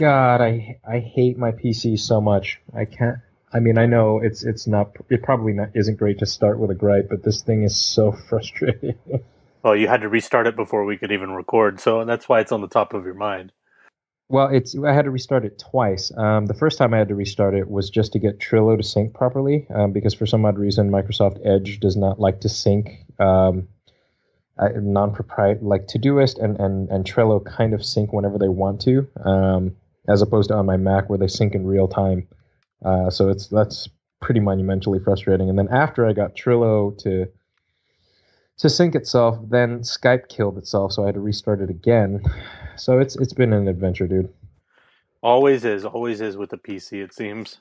God, I I hate my PC so much. I can't. I mean, I know it's it's not. It probably not isn't great to start with a gripe, but this thing is so frustrating. Well, you had to restart it before we could even record, so that's why it's on the top of your mind. well, it's I had to restart it twice. Um, the first time I had to restart it was just to get Trello to sync properly, um, because for some odd reason Microsoft Edge does not like to sync. Um, non-proprietary like Todoist and, and and Trello kind of sync whenever they want to, um, as opposed to on my Mac where they sync in real time. Uh, so it's that's pretty monumentally frustrating. And then after I got Trello to to sync itself, then Skype killed itself, so I had to restart it again. So it's it's been an adventure, dude. Always is, always is with the PC. It seems.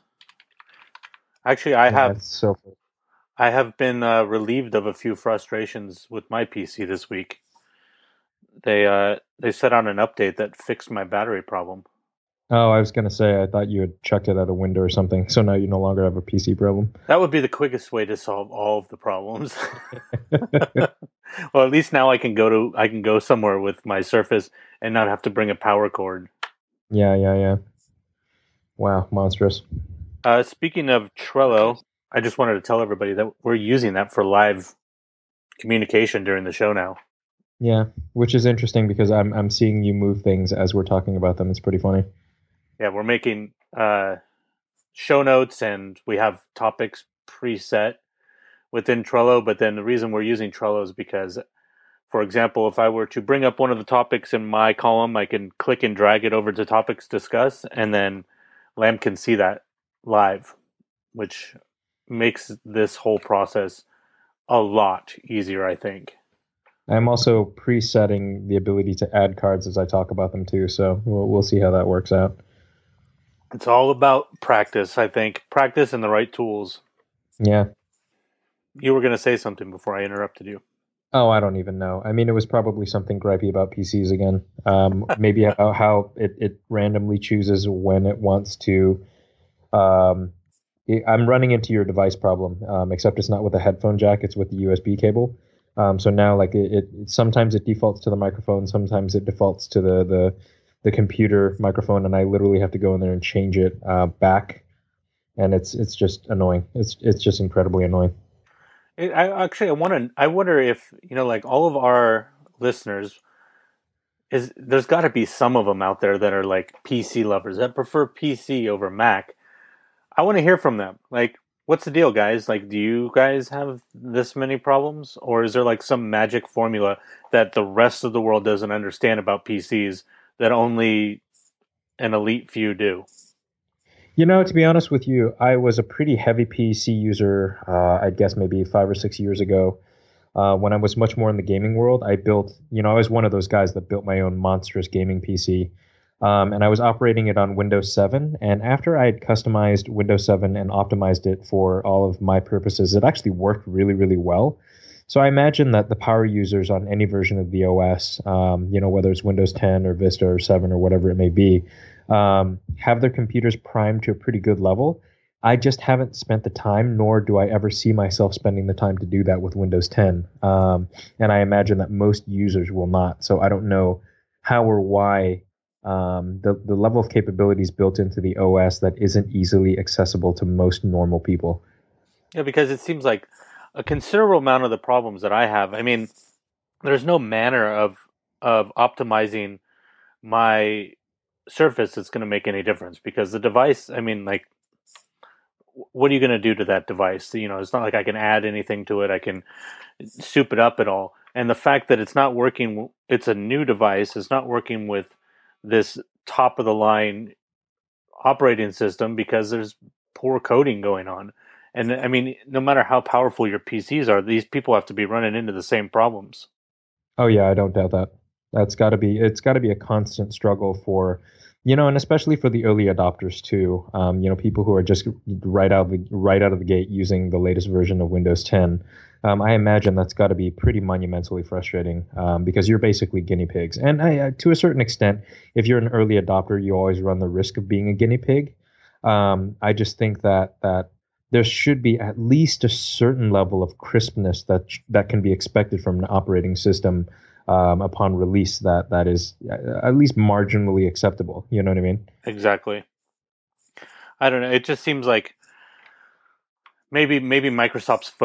Actually, I Yeah, have so I have been uh, relieved of a few frustrations with my PC this week. They uh, they set out an update that fixed my battery problem. Oh, I was gonna say I thought you had chucked it out a window or something. So now you no longer have a PC problem. That would be the quickest way to solve all of the problems. well, at least now I can go to I can go somewhere with my Surface and not have to bring a power cord. Yeah, yeah, yeah. Wow, monstrous. Uh, speaking of Trello, I just wanted to tell everybody that we're using that for live communication during the show now. Yeah, which is interesting because I'm I'm seeing you move things as we're talking about them. It's pretty funny. Yeah, we're making uh, show notes and we have topics preset within Trello. But then the reason we're using Trello is because, for example, if I were to bring up one of the topics in my column, I can click and drag it over to topics discuss, and then Lamb can see that live, which makes this whole process a lot easier, I think. I'm also presetting the ability to add cards as I talk about them too. So we'll we'll see how that works out. It's all about practice, I think. Practice and the right tools. Yeah. You were going to say something before I interrupted you. Oh, I don't even know. I mean, it was probably something gripey about PCs again. Um, maybe how, how it, it randomly chooses when it wants to. Um, it- I'm running into your device problem, um, except it's not with a headphone jack; it's with the USB cable. Um, so now, like it, it, sometimes it defaults to the microphone, sometimes it defaults to the the the computer microphone, and I literally have to go in there and change it uh, back, and it's it's just annoying. It's it's just incredibly annoying. It, I actually I want to I wonder if you know like all of our listeners is there's got to be some of them out there that are like PC lovers that prefer PC over Mac. I want to hear from them. Like, what's the deal, guys? Like, do you guys have this many problems, or is there like some magic formula that the rest of the world doesn't understand about PCs that only an elite few do? You know, to be honest with you, I was a pretty heavy PC user. Uh, I'd guess maybe five or six years ago. Uh, when I was much more in the gaming world, I built. You know, I was one of those guys that built my own monstrous gaming PC, um, and I was operating it on Windows 7. And after I had customized Windows 7 and optimized it for all of my purposes, it actually worked really, really well. So I imagine that the power users on any version of the OS, um, you know, whether it's Windows 10 or Vista or 7 or whatever it may be, um, have their computers primed to a pretty good level. I just haven't spent the time, nor do I ever see myself spending the time to do that with Windows 10. Um, and I imagine that most users will not. So I don't know how or why um, the the level of capabilities built into the OS that isn't easily accessible to most normal people. Yeah, because it seems like a considerable amount of the problems that I have. I mean, there's no manner of of optimizing my surface that's going to make any difference because the device. I mean, like, what are you going to do to that device? You know, it's not like I can add anything to it. I can soup it up at all. And the fact that it's not working, it's a new device. It's not working with this top of the line operating system because there's poor coding going on. And I mean, no matter how powerful your PCs are, these people have to be running into the same problems. Oh yeah, I don't doubt that. That's got to be it's got to be a constant struggle for, you know, and especially for the early adopters too. Um, you know, people who are just right out of the right out of the gate using the latest version of Windows 10. Um, I imagine that's got to be pretty monumentally frustrating um, because you're basically guinea pigs. And I, uh, to a certain extent, if you're an early adopter, you always run the risk of being a guinea pig. Um, I just think that that there should be at least a certain level of crispness that that can be expected from an operating system um, upon release that that is uh, at least marginally acceptable. You know what I mean? Exactly. I don't know. It just seems like maybe maybe Microsoft's focus